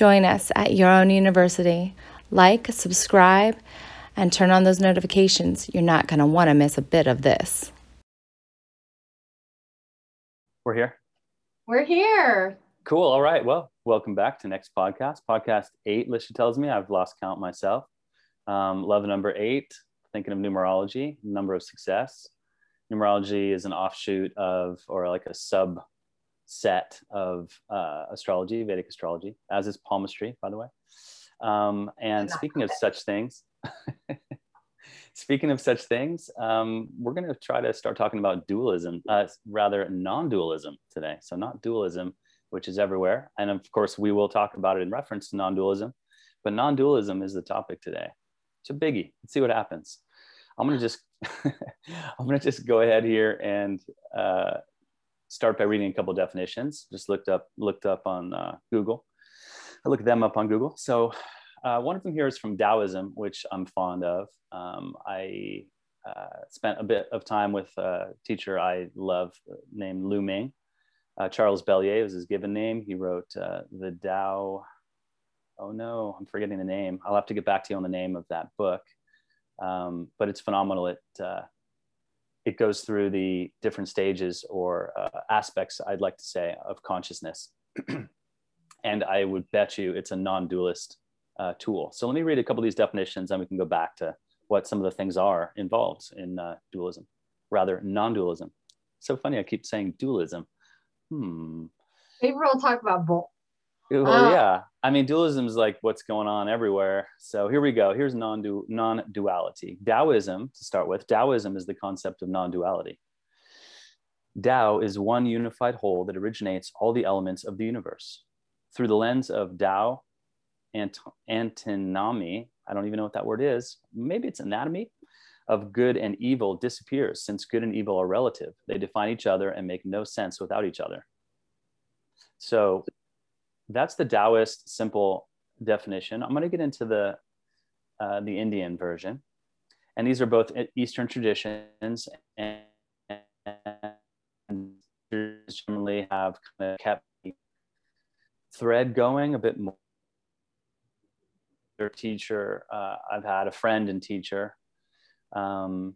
Join us at Your Own University. Like, subscribe, and turn on those notifications. You're not going to want to miss a bit of this. We're here. We're here. Cool. All right. Well, welcome back to next podcast. Podcast eight, Lisha tells me. I've lost count myself. Um, love number eight, thinking of numerology, number of success. Numerology is an offshoot of, or like a subset of uh, astrology, Vedic astrology, as is palmistry, by the way. Um, and speaking of such things, speaking of such things, um, we're going to try to start talking about dualism, uh, rather non dualism today. So, not dualism, which is everywhere. And of course, we will talk about it in reference to non dualism, but non dualism is the topic today. It's a biggie. Let's see what happens. I'm going to just, I'm going to just go ahead here and uh, start by reading a couple definitions. Just looked up, looked up on uh, Google. I looked them up on Google. So uh, one of them here is from Taoism, which I'm fond of. Um, I uh, spent a bit of time with a teacher I love named Liu Ming. Uh, Charles Belyea was his given name. He wrote uh, the Tao. Oh no, I'm forgetting the name. I'll have to get back to you on the name of that book. Um, but it's phenomenal. It uh, it goes through the different stages or uh, aspects, I'd like to say, of consciousness. and I would bet you it's a non-dualist uh, tool. So let me read a couple of these definitions and we can go back to what some of the things are involved in uh, dualism, rather non-dualism. So funny, I keep saying dualism. Hmm. Maybe we'll talk about both. Well, uh, yeah. I mean, dualism is like what's going on everywhere. So here we go. Here's non-du- non-duality. Taoism, to start with, Taoism is the concept of non-duality. Tao is one unified whole that originates all the elements of the universe. Through the lens of Tao ant- antinomy, I don't even know what that word is. Maybe it's anatomy of good and evil disappears since good and evil are relative. They define each other and make no sense without each other. So that's the Taoist simple definition. I'm going to get into the uh, the Indian version, and these are both Eastern traditions and, and generally have kind of kept thread going a bit more teacher. Uh, I've had a friend and teacher um,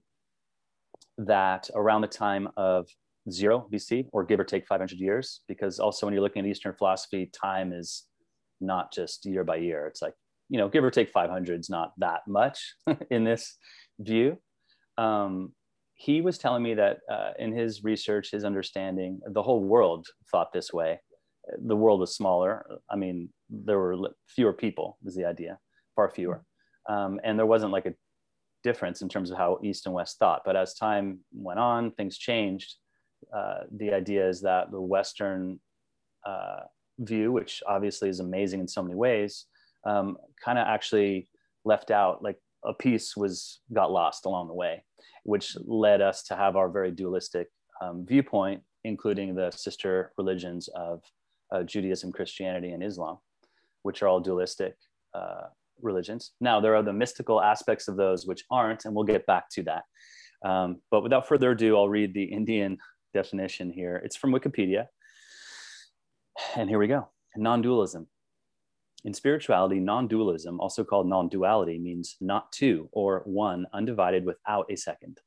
that around the time of zero BC, or give or take 500 years, because also when you're looking at Eastern philosophy, time is not just year by year. It's like, you know, give or take 500 is not that much in this view. Um, he was telling me that uh, in his research, his understanding, the whole world thought this way. The world was smaller. I mean, there were fewer people, was the idea far fewer. Um, and there wasn't like a difference in terms of how East and West thought. But as time went on, things changed. Uh, the idea is that the Western uh, view, which obviously is amazing in so many ways, um, kind of actually left out like a piece was got lost along the way, which led us to have our very dualistic um, viewpoint, including the sister religions of uh, Judaism, Christianity, and Islam, which are all dualistic uh, religions. Now, there are the mystical aspects of those which aren't, and we'll get back to that. Um, but without further ado, I'll read the Indian definition here. It's from Wikipedia. And here we go non dualism. In spirituality, non dualism, also called non duality, means not two or one undivided without a second.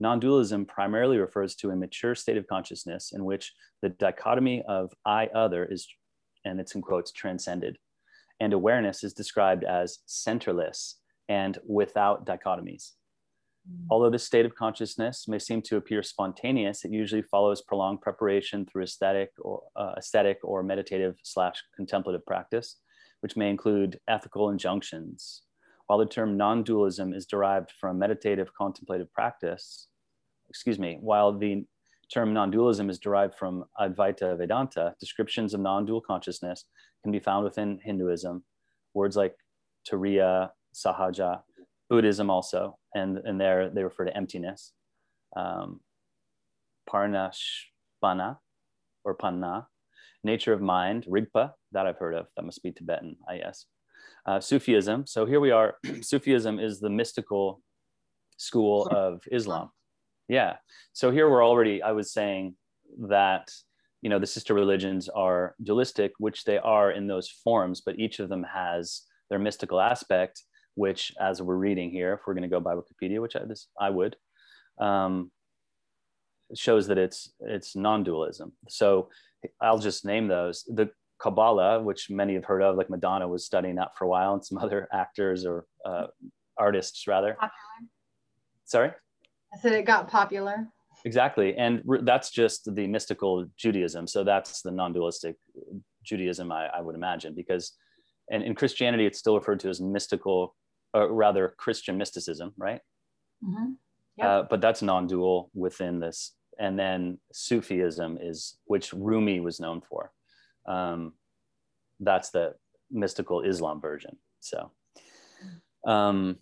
Non dualism primarily refers to a mature state of consciousness in which the dichotomy of I other is, and it's in quotes, transcended and awareness is described as centerless and without dichotomies. Mm. Although this state of consciousness may seem to appear spontaneous, it usually follows prolonged preparation through aesthetic or uh, aesthetic or meditative slash contemplative practice, which may include ethical injunctions. While the term non-dualism is derived from meditative contemplative practice, excuse me, while the term non-dualism is derived from Advaita Vedanta, descriptions of non-dual consciousness can be found within Hinduism. Words like Turiya, Sahaja, Buddhism also, and, and there they refer to emptiness. Um, Parnashpana or Panna, nature of mind, Rigpa, that I've heard of. That must be Tibetan, I guess. Uh, Sufism. So here we are. Sufism is the mystical school of Islam. Yeah. So here we're already, I was saying that you know the sister religions are dualistic which they are in those forms but each of them has their mystical aspect which as we're reading here if we're going to go by wikipedia which i, this, I would um, shows that it's it's non-dualism so i'll just name those the kabbalah which many have heard of like madonna was studying that for a while and some other actors or uh, artists rather Popular. sorry I said it got popular. exactly and re- that's just the mystical judaism so that's the non-dualistic judaism i, I would imagine because and in christianity it's still referred to as mystical or rather christian mysticism right? Mhm. Yep. uh, but that's non-dual within this. And then sufism is which rumi was known for. Um, that's the mystical islam version so. Um,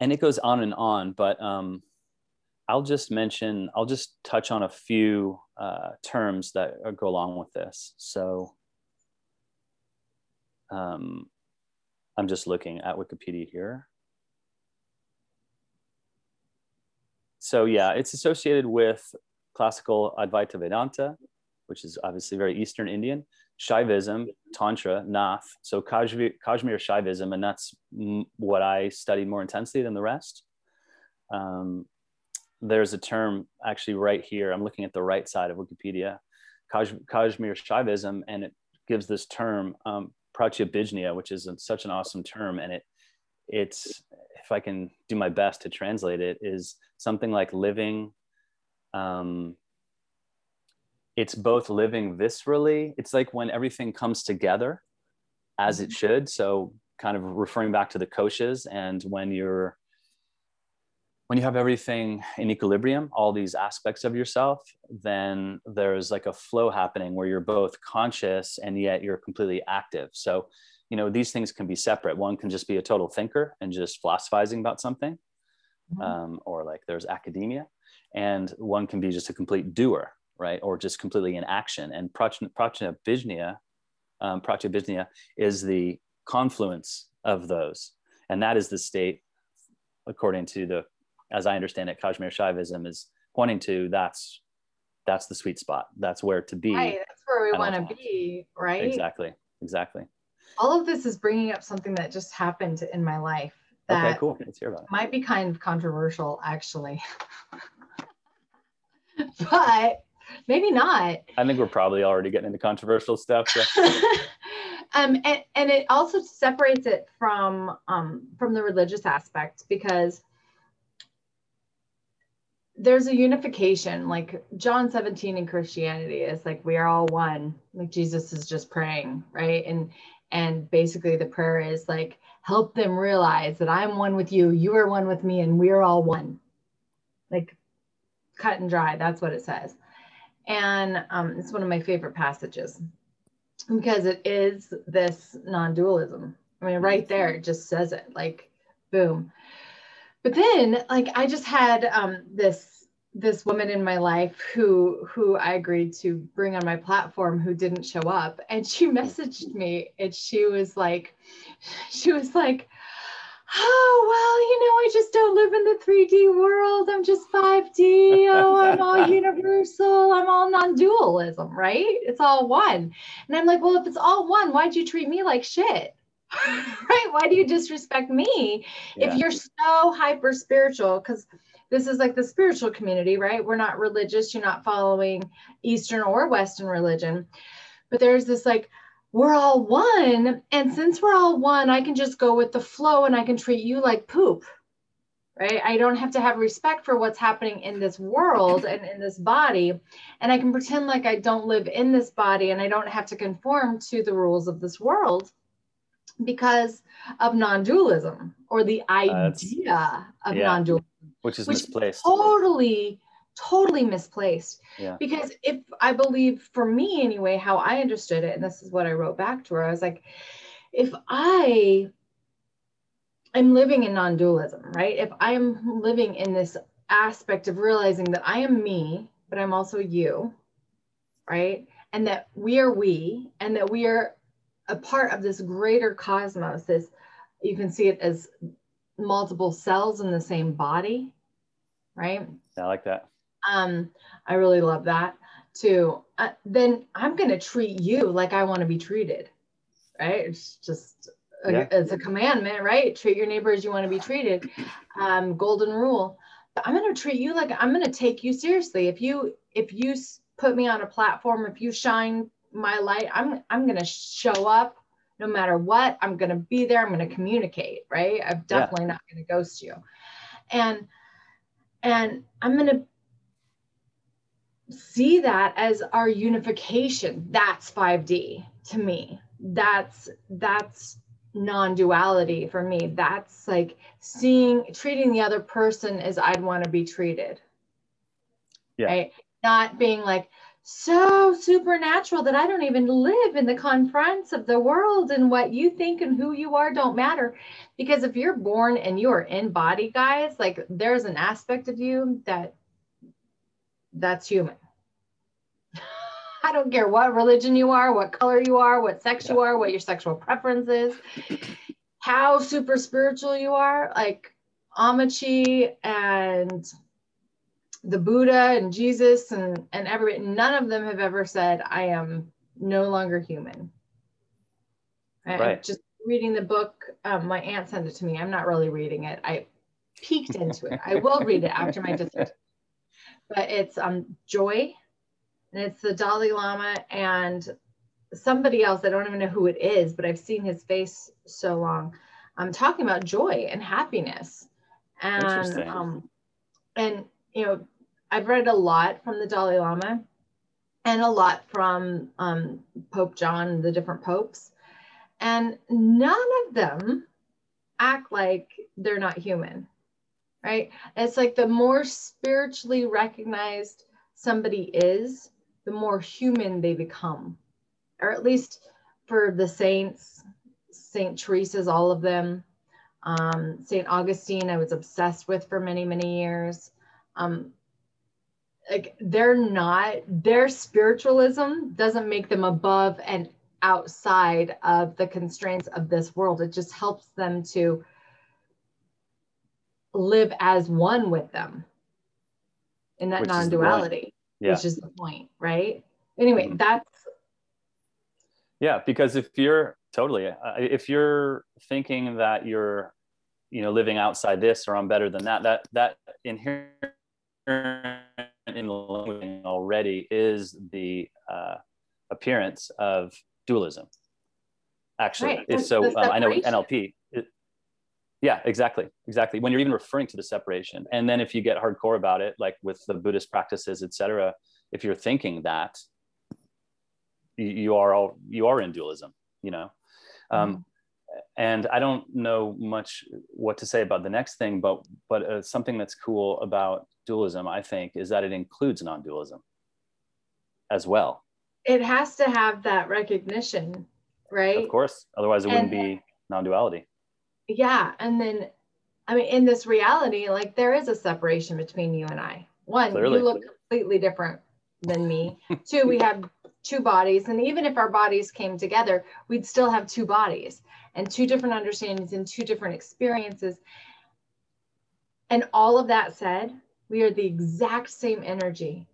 and it goes on and on but um, i'll just mention i'll just touch on a few uh, terms that uh, go along with this. So um, i'm just looking at wikipedia here so yeah, it's associated with classical Advaita Vedanta, which is obviously very Eastern Indian, Shaivism, Tantra, Nath. So Kashmir, Shaivism, and that's what I studied more intensely than the rest. Um, there's a term actually right here. I'm looking at the right side of Wikipedia, Kash, Kashmir Shaivism, and it gives this term um, Pratyabhijna, which is a, such an awesome term, and it it's if I can do my best to translate it, is something like living. Um, it's both living viscerally. It's like when everything comes together as it should. So, kind of referring back to the koshas, and when you're when you have everything in equilibrium, all these aspects of yourself, then there's like a flow happening where you're both conscious and yet you're completely active. So, you know these things can be separate one can just be a total thinker and just philosophizing about something Mhm. um, or like there's academia and one can be just a complete doer right or just completely in action and prachna pratyabhijna um, pratyabhijna is the confluence of those and that is the state according to the as i understand it kashmir shaivism is pointing to that's that's the sweet spot that's where to be Right. That's where we want to be, right? exactly exactly All of this is bringing up something that just happened in my life that okay cool let's hear about it might be kind of controversial, actually. but maybe not. I think we're probably already getting into controversial stuff. So. um, and, and it also separates it from um, from the religious aspect because there's a unification like john 17 in christianity is like we are all one like jesus is just praying right? And and basically the prayer is like help them realize that i'm one with you you are one with me and we're all one. Like cut and dry that's what it says. And um, it's one of my favorite passages because it is this non-dualism. I mean right there it just says it like boom but then like i just had um, this this woman in my life who who i agreed to bring on my platform who didn't show up. And she messaged me and she was like she was like oh well you know i just don't live in the 3d world. I'm just 5d oh i'm all universal. I'm all non-dualism right? It's all one. And i'm like well if it's all one why'd you treat me like shit right? Why do you disrespect me? Yeah. if you're so hyper spiritual because this is like the spiritual community right? We're not religious. You're not following eastern or western religion. But there's this like we're all one. And since we're all one i can just go with the flow and i can treat you like poop right? I don't have to have respect for what's happening in this world and in this body. And i can pretend like i don't live in this body and i don't have to conform to the rules of this world because of non-dualism or the uh, That's- idea of yeah. non-dualism which is which misplaced. totally totally misplaced Yeah. because if i believe for me anyway how i understood it and this is what i wrote back to her i was like if i am living in non-dualism right if i'm living in this aspect of realizing that i am me but i'm also you right and that we are we and that we are a part of this greater cosmos this you can see it as multiple cells in the same body right I like that. um, I really love that. too. uh, then i'm going to treat you like i want to be treated right it's just a, Yeah. it's a commandment right treat your neighbor as you want to be treated um, golden rule but i'm going to treat you like i'm going to take you seriously if you if you put me on a platform if you shine my light i'm i'm going to show up no matter what. I'm going to be there. I'm going to communicate right? I'm Yeah. definitely not going to ghost you. And and i'm going to see that as our unification. That's 5d to me. That's that's non-duality for me. That's like seeing treating the other person as i'd want to be treated. Yeah. right? Not being like so supernatural that i don't even live in the confronts of the world and what you think and who you are don't matter because if you're born and you are in body guys like there's an aspect of you that that's human. I don't care what religion you are, what color you are, what sex you are, what your sexual preference is, how super spiritual you are. Like Ammachi and the Buddha and Jesus and, and every none of them have ever said, I am no longer human. I- I'm Right. just reading the book. Um, my aunt sent it to me. I'm not really reading it. I peeked into it. I will read it after my dissertation. But it's um Joy, and it's the Dalai Lama and somebody else. I don't even know who it is, but I've seen his face so long. I'm talking about joy and happiness, and um, and you know, I've read a lot from the Dalai Lama, and a lot from um, Pope John, the different popes, and none of them act like they're not human right? It's like the more spiritually recognized somebody is, the more human they become, or at least for the saints, Saint Teresa's, all of them, um, Saint Augustine, I was obsessed with for many, many years. Um, like they're not, their spiritualism doesn't make them above and outside of the constraints of this world. It just helps them to live as one with them in that Which non-duality Yeah. which is the point right anyway Mhm. that's Yeah, because if you're totally, uh, if you're thinking that you're, you know, living outside this or I'm better than that, that that inherent in living already is the uh, appearance of dualism. Actually, Right, so, um, I know. NLP. It, yeah, exactly, exactly. When you're even referring to the separation, and then if you get hardcore about it, like with the Buddhist practices, etc., if you're thinking that, you, you are all you are in dualism you know um, and i don't know much what to say about the next thing but but uh, something that's cool about dualism i think is that it includes non-dualism as well. It has to have that recognition right? Of course. Otherwise it wouldn't be non-duality. Yeah. And then i mean in this reality like there is a separation between you and i. One Clearly. you look completely different than me. Two we have two bodies. And even if our bodies came together we'd still have two bodies and two different understandings and two different experiences. And all of that said we are the exact same energy.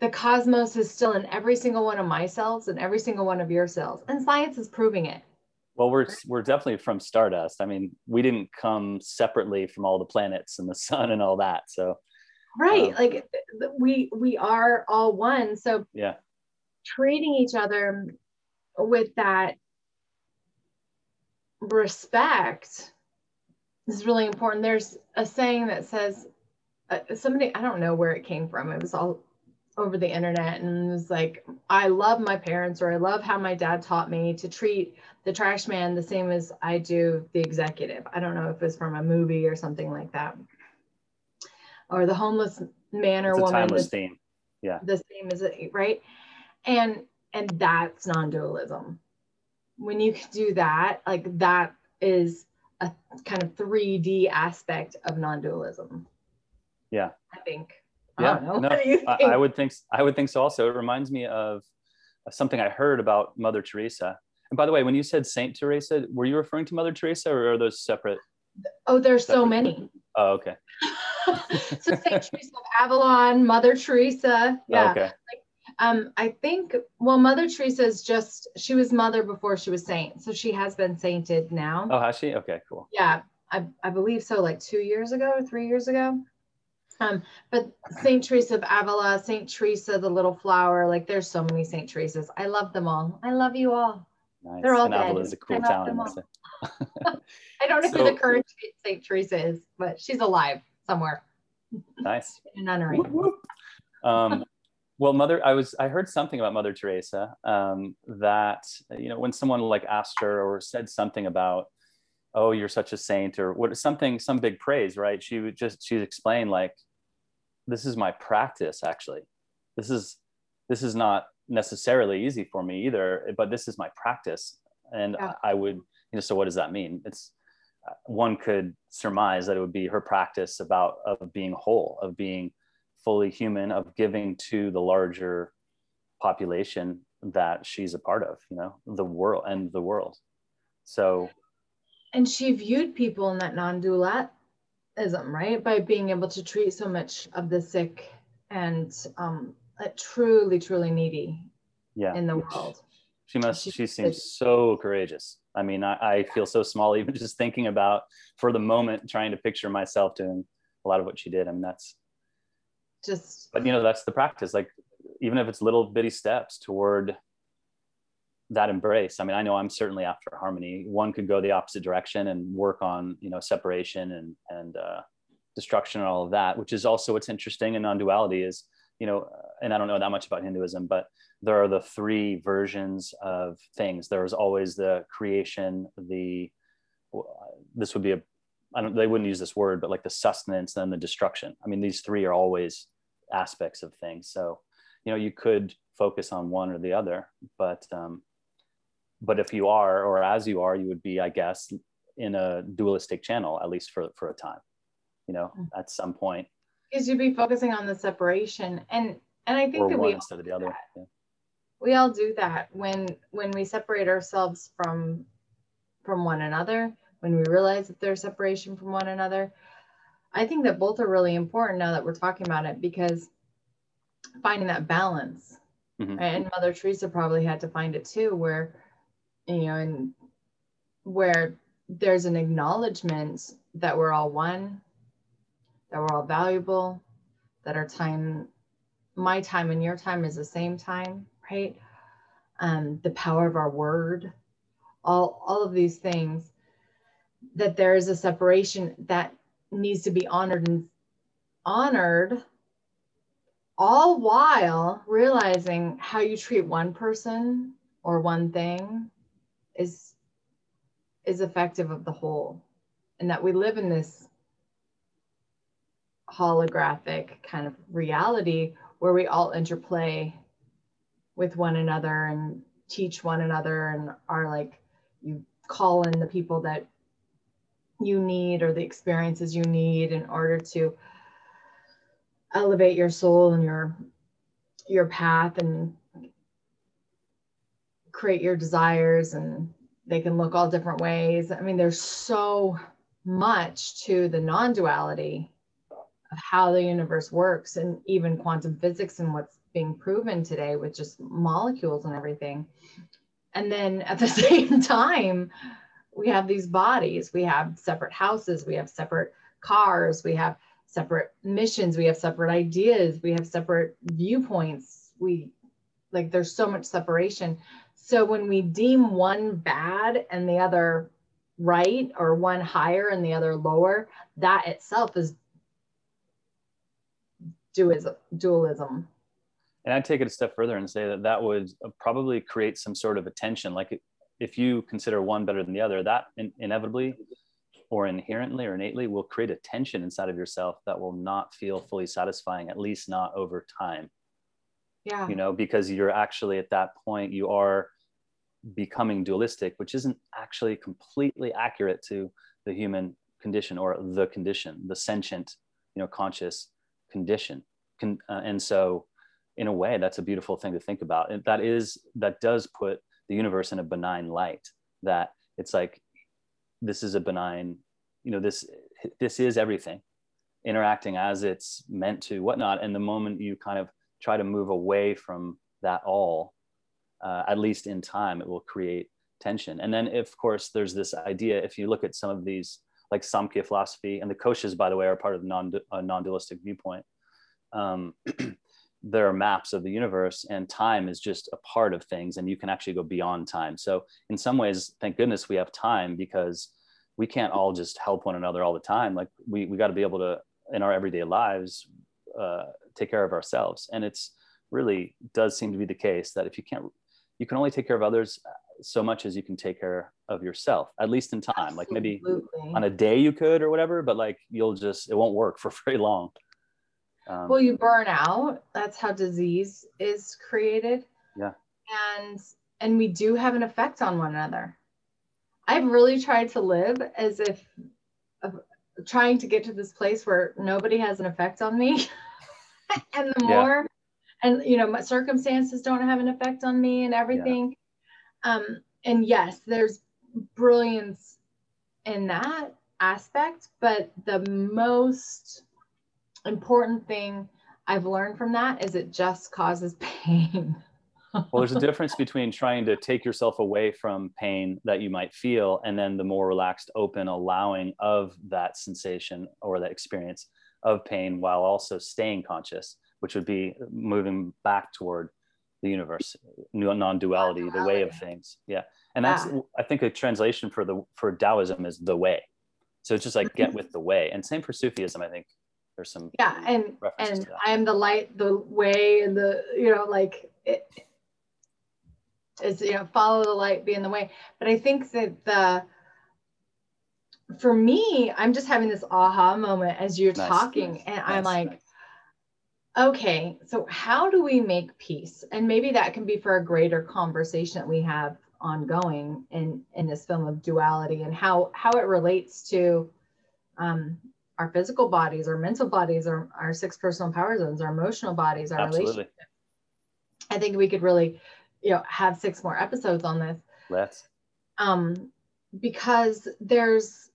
The cosmos is still in every single one of my cells and every single one of your cells and science is proving it. Well we're we're definitely from stardust. I mean we didn't come separately from all the planets and the sun and all that so right Um, like we we are all one so yeah. treating each other with that respect is really important there's a saying that says uh, somebody i don't know where it came from it was all over the internet and it was like i love my parents or i love how my dad taught me to treat the trash man the same as i do the executive i don't know if it was from a movie or something like that or the homeless man or it's a woman timeless the theme Yeah. the same as it, right? And and that's non-dualism. When you can do that, like that is a kind of 3D aspect of non-dualism. Yeah. I think. yeah I don't know. no, what do you I? I would think i would think so also it reminds me of something i heard about mother teresa and by the way when you said saint teresa were you referring to mother teresa or are those separate oh, there's so many. oh okay so Saint Teresa of Avalon, Mother Teresa. Yeah. Oh, okay. Like, um, I think well, Mother Teresa is just she was mother before she was saint, so she has been sainted now. Oh, has she? Okay, cool. Yeah, I, I believe so, like two years ago, three years ago. Um, but Saint Teresa of Avila, Saint Teresa, the little flower, like there's so many Saint Teresas. I love them all. I love you all. Nice. They're all and Avila dead. is a cool I town. I them must say. I don't know So- who the current Saint Teresa is, but she's alive somewhere nice. in a nunnery. Whoop, whoop. Um, well, Mother, I was I heard something about Mother Teresa um, that you know when someone like asked her or said something about, oh, you're such a saint or what something some big praise, right? She would just she explained like, this is my practice actually. This is this is not necessarily easy for me either, but this is my practice, and Yeah. I would you know. So what does that mean? It's uh, one could surmise that it would be her practice about of being whole, of being fully human, of giving to the larger population that she's a part of, you know, the world and the world. So And she viewed people in that non-dualism, right? By being able to treat so much of the sick and um, truly, truly needy yeah, in the world. she must. she She seems so courageous. I mean, I, I feel so small even just thinking about for the moment trying to picture myself doing a lot of what she did. I mean, that's Just but you know that's the practice. Like even if it's little bitty steps toward that embrace i mean i know i'm certainly after harmony. One could go the opposite direction and work on you know separation and and uh, destruction and all of that which is also what's interesting in non-duality is you know and i don't know that much about hinduism but there are the three versions of things. There's always the creation the this would be a I don't, they wouldn't use this word, but like the sustenance and the destruction. I mean, these three are always aspects of things. So, you know, you could focus on one or the other, but, um, but if you are, or as you are, you would be, I guess, in a dualistic channel, at least for, for a time, you know, Mm. at some point, because you'd be focusing on the separation. And and I think or that we instead of the other. Yeah. we all do that when when we separate ourselves from from one another when we realize that there's separation from one another. I think that both are really important now that we're talking about it because finding that balance Mhm. and mother teresa probably had to find it too where you know and where there's an acknowledgement that we're all one that we're all valuable that our time my time and your time is the same time right? Um, the power of our word all all of these things that there is a separation that needs to be honored and honored all while realizing how you treat one person or one thing is is effective of the whole. And that we live in this holographic kind of reality where we all interplay with one another and teach one another and are like you call in the people that you need or the experiences you need in order to elevate your soul and your your path and create your desires and they can look all different ways i mean there's so much to the non-duality of how the universe works and even quantum physics and what's being proven today with just molecules and everything. And then at the same time, we have these bodies, we have separate houses, we have separate cars, we have separate missions, we have separate ideas, we have separate viewpoints. We like there's so much separation. So when we deem one bad and the other right, or one higher and the other lower, that itself is dualism. And I'd take it a step further and say that that would probably create some sort of a tension. Like if you consider one better than the other, that in- inevitably or inherently or innately will create a tension inside of yourself that will not feel fully satisfying, at least not over time, Yeah. you know, because you're actually at that point, you are becoming dualistic, which isn't actually completely accurate to the human condition or the condition, the sentient, you know, conscious condition. Con- uh, and so, in a way, that's a beautiful thing to think about. And that is that does put the universe in a benign light. That it's like this is a benign, you know, this this is everything. interacting as it's meant to, whatnot. And the moment you kind of try to move away from that all, uh, at least in time, it will create tension. And then, of course, there's this idea. If you look at some of these, like Samkhya philosophy, and the koshas, by the way, are part of the non uh, non-dualistic viewpoint. Um, there are maps of the universe, and time is just a part of things, and you can actually go beyond time. So, in some ways, thank goodness we have time because we can't all just help one another all the time. Like we we got to be able to in our everyday lives uh, take care of ourselves, and it's really does seem to be the case that if you can't you can only take care of others so much as you can take care of yourself at least in time Absolutely. like maybe on a day you could or whatever but like you'll just it won't work for very long um, well you burn out. That's how disease is created. Yeah. And and we do have an effect on one another. I've really tried to live as if uh, trying to get to this place where nobody has an effect on me. And the more yeah. and you know my circumstances don't have an effect on me and everything. Um, and yes, there's brilliance in that aspect, but the most important thing I've learned from that is it just causes pain. well, there's a difference between trying to take yourself away from pain that you might feel and then the more relaxed, open, allowing of that sensation or that experience of pain while also staying conscious, which would be moving back toward the universe non-duality the way of things. Yeah. And that's yeah. i think a translation for the for taoism is the way. So it's just like get mm-hmm. with the way. And same for sufism i think there's some yeah and and i am the light the way and the you know like it is you know follow the light be in the way but i think that the for me i'm just having this aha moment as you're nice. talking and nice. i'm like Okay, so how do we make peace? And maybe that can be for a greater conversation that we have ongoing in in this film of duality and how how it relates to um, our physical bodies, our mental bodies, our, our six personal power zones, our emotional bodies, our Absolutely. relationship. I think we could really, you know, have six more episodes on this. Let's. Um, because there's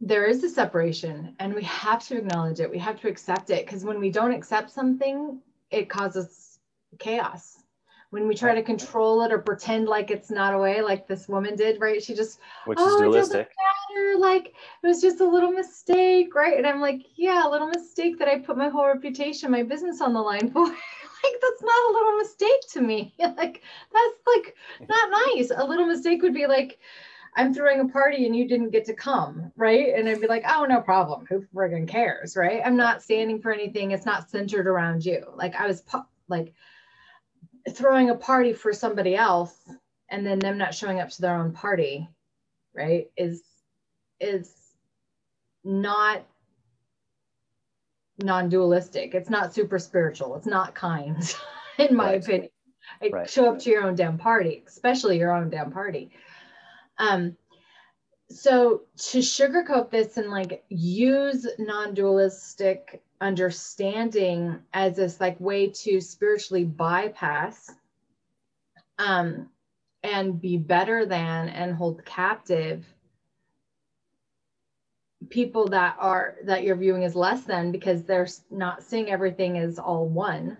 there is a separation and we have to acknowledge it. We have to accept it because when we don't accept something, it causes chaos. When we try to control it or pretend like it's not a way, like this woman did, right? She just, which oh, is dualistic. Matter. Like it was just a little mistake, right? And I'm like, yeah, a little mistake that I put my whole reputation, my business on the line for. like that's not a little mistake to me. like that's like not nice. A little mistake would be like, I'm throwing a party and you didn't get to come, right? And I'd be like, oh, no problem. Who friggin' cares, right? I'm not standing for anything. It's not centered around you. Like I was like throwing a party for somebody else and then them not showing up to their own party, right? Is is not non-dualistic. It's not super spiritual. It's not kind, in my right. opinion. Right. Show up to your own damn party, especially your own damn party. Um, so to sugarcoat this and like use non-dualistic understanding as this like way to spiritually bypass um, and be better than and hold captive people that are that you're viewing as less than because they're not seeing everything as all one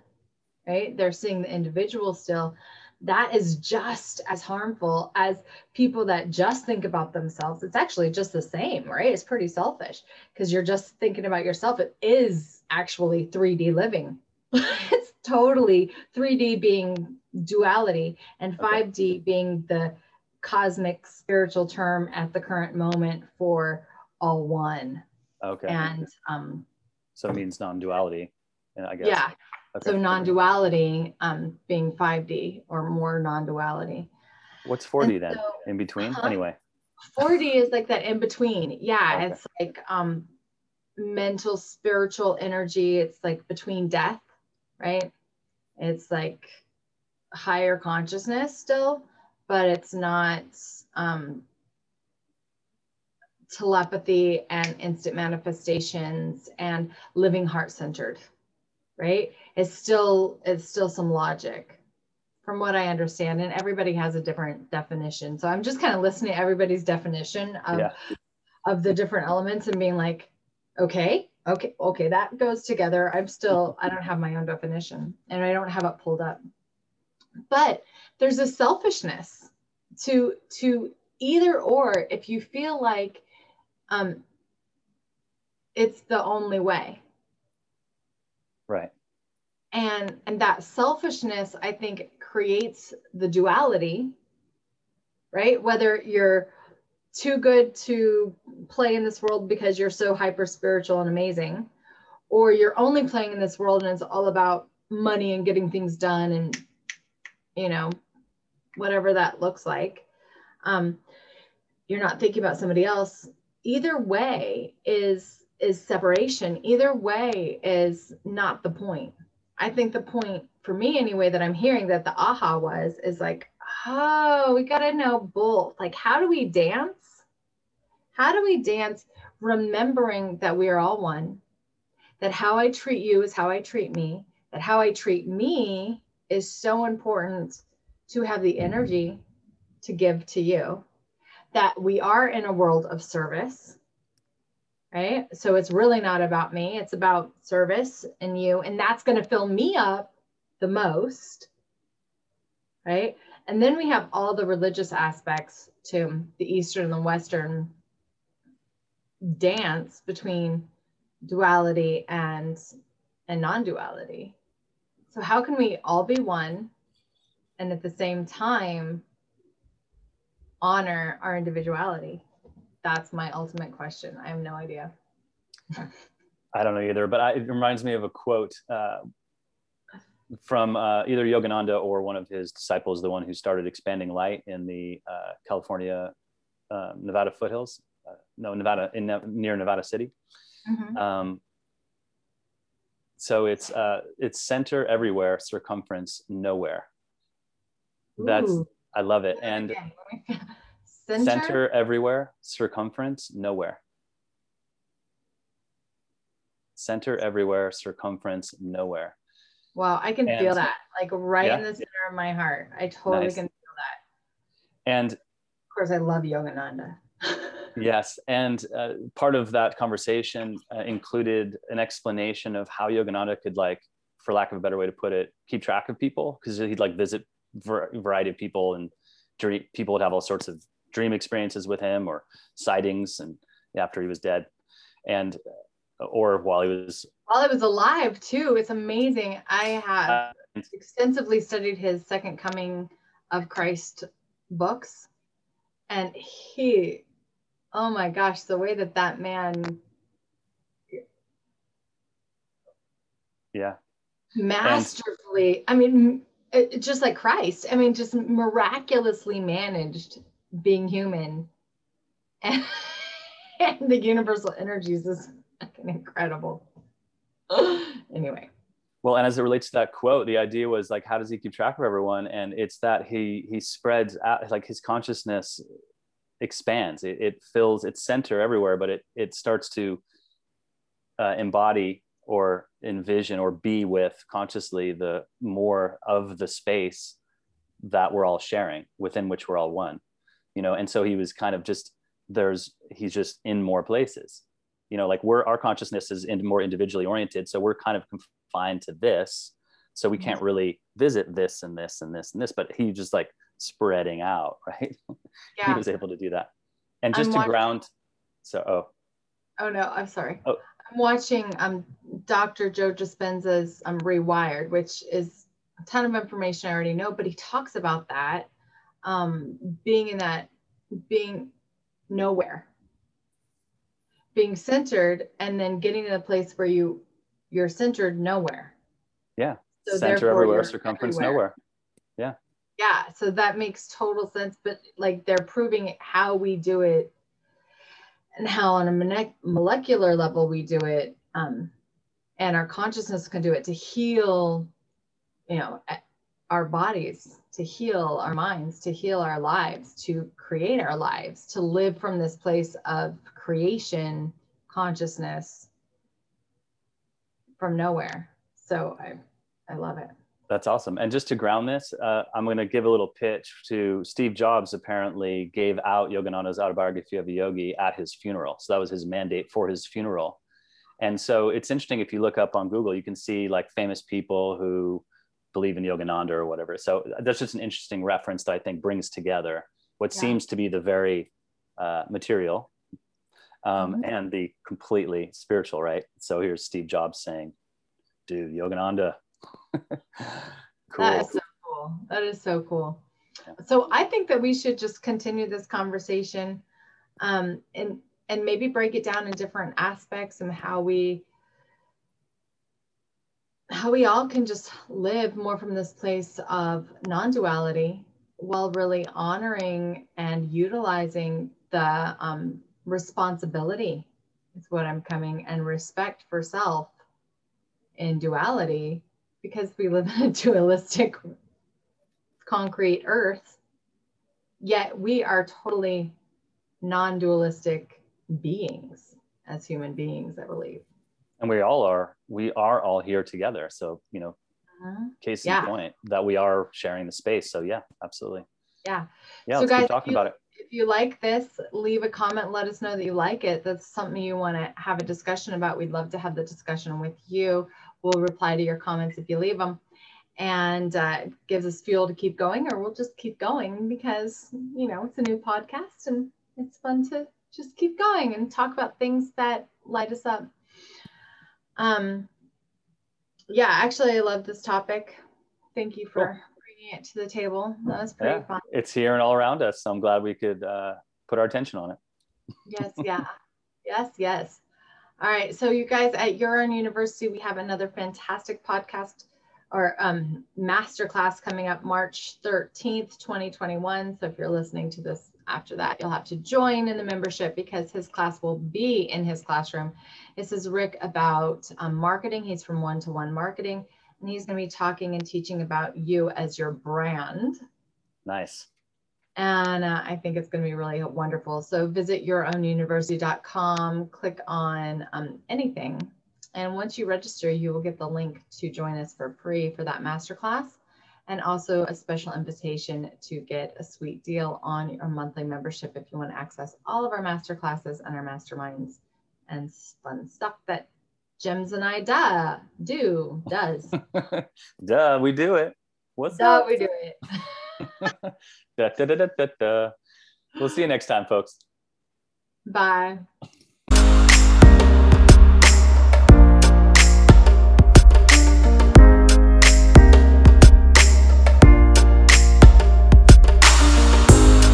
right? They're seeing the individual still that is just as harmful as people that just think about themselves. It's actually just the same, right? It's pretty selfish because you're just thinking about yourself. It is actually 3D living. it's totally 3D being duality and 5D being the cosmic spiritual term at the current moment for all one. Okay. And um so it means non-duality, I guess. Yeah. Okay. So non-duality um, being 5D or more non-duality. What's 4D and then? So, in between? Uh-huh. Anyway. 4D is like that in between. Yeah, okay. it's like um, mental, spiritual energy. It's like between death, right? It's like higher consciousness still, but it's not um, telepathy and instant manifestations and living heart centered right? It's still it's still some logic from what I understand. And everybody has a different definition. So I'm just kind of listening to everybody's definition of yeah. of the different elements and being like, okay, Okay, okay, that goes together. I'm still, I don't have my own definition and I don't have it pulled up. But there's a selfishness to to either or if you feel like um it's the only way. Right. And and that selfishness I think creates the duality, right? Whether you're too good to play in this world because you're so hyper spiritual and amazing, or you're only playing in this world and it's all about money and getting things done and, you know, whatever that looks like. Um, you're not thinking about somebody else. Either way is is separation. Either way is not the point. I think the point for me anyway that I'm hearing that the aha was is like, oh, we got to know both. Like, how do we dance? How do we dance remembering that we are all one? That how I treat you is how I treat me, that how I treat me is so important to have the energy to give to you, that we are in a world of service, right? So it's really not about me, it's about service and you, and that's going to fill me up the most, right? And then we have all the religious aspects to the Eastern and the Western dance between duality and and non-duality so how can we all be one and at the same time honor our individuality that's my ultimate question i have no idea i don't know either but I, it reminds me of a quote uh, from uh, either yogananda or one of his disciples the one who started expanding light in the uh, california uh, nevada foothills uh, no Nevada in near Nevada City. Mm-hmm. Um, so it's uh, it's center everywhere, circumference nowhere. That's Ooh. I love it. And center? center everywhere, circumference nowhere. Center everywhere, circumference nowhere. Wow, I can and, feel that like right yeah. in the center of my heart. I totally nice. can feel that. And of course, I love Yogananda. yes and uh, part of that conversation uh, included an explanation of how yogananda could like for lack of a better way to put it keep track of people because he'd like visit a variety of people and people would have all sorts of dream experiences with him or sightings and after he was dead. And or while he was while he was alive too it's amazing. I have uh, extensively studied his second coming of christ books. And he oh my gosh, the way that that man yeah. Masterfully and, i mean it, just like christ i mean just miraculously managed being human. And, and the universal energies is incredible. Anyway. Well and as it relates to that quote the idea was like how does he keep track of everyone? And it's that he he spreads out like his consciousness expands. It, it fills its center everywhere but it it starts to uh, embody or envision or be with consciously the more of the space that we're all sharing within which we're all one you know and so he was kind of just there's he's just in more places you know like we're our consciousness is in more individually oriented so we're kind of confined to this so we can't really visit this and this and this and this but he just like spreading out, right? Yeah. he was able to do that. And just I'm to watching, ground, so, oh. Oh, no, I'm sorry. Oh. I'm watching um, Dr. Joe Dispenza's um, Rewired, which is a ton of information I already know, but he talks about that um, being in that, being nowhere, being centered, and then getting to the place where you you're centered nowhere. Yeah. So Center everywhere, circumference everywhere. nowhere. Yeah yeah so that makes total sense but like they're proving how we do it and how on a molecular level we do it um, and our consciousness can do it to heal you know our bodies to heal our minds to heal our lives to create our lives to live from this place of creation consciousness from nowhere so i i love it that's awesome. And just to ground this, uh, I'm going to give a little pitch to Steve Jobs. Apparently, gave out Yogananda's autobiography of a yogi at his funeral. So that was his mandate for his funeral. And so it's interesting if you look up on Google, you can see like famous people who believe in Yogananda or whatever. So that's just an interesting reference that I think brings together what yeah. seems to be the very uh, material um, mm-hmm. and the completely spiritual, right? So here's Steve Jobs saying, dude, Yogananda. cool. That is so cool. That is so cool. Yeah. So I think that we should just continue this conversation um, and and maybe break it down in different aspects and how we how we all can just live more from this place of non-duality while really honoring and utilizing the um, responsibility is what i'm coming and respect for self in duality because we live in a dualistic concrete earth yet we are totally non-dualistic beings as human beings i believe and we all are we are all here together. So you know uh-huh. case in yeah. point that we are sharing the space. So yeah absolutely. Yeah. Yeah so let's guys, keep talking you, about it. if you like this leave a comment let us know that you like it. That's something you want to have a discussion about. We'd love to have the discussion with you. We'll reply to your comments if you leave them and uh, gives us fuel to keep going or we'll just keep going because you know it's a new podcast and it's fun to just keep going and talk about things that light us up um, yeah, actually, I love this topic. Thank you for cool. bringing it to the table. That was pretty yeah, fun. It's here and all around us. So I'm glad we could uh, put our attention on it. yes, yeah. yes, yes. All right. So, you guys at Your Own University, we have another fantastic podcast or um, masterclass coming up March 13th, 2021. So, if you're listening to this after that, you'll have to join in the membership because his class will be in his classroom. This is Rick about um, marketing. He's from One to One Marketing, and he's going to be talking and teaching about you as your brand. Nice. And uh, I think it's going to be really wonderful. So visit yourownuniversity.com, click on um, anything. And once you register, you will get the link to join us for free for that masterclass and also a special invitation to get a sweet deal on your monthly membership if you want to access all of our master classes and our masterminds and fun stuff that Gems and I duh, do, does. duh, we do it. What's duh, up? we do it. da, da, da, da, da, da. We'll see you next time, folks. Bye.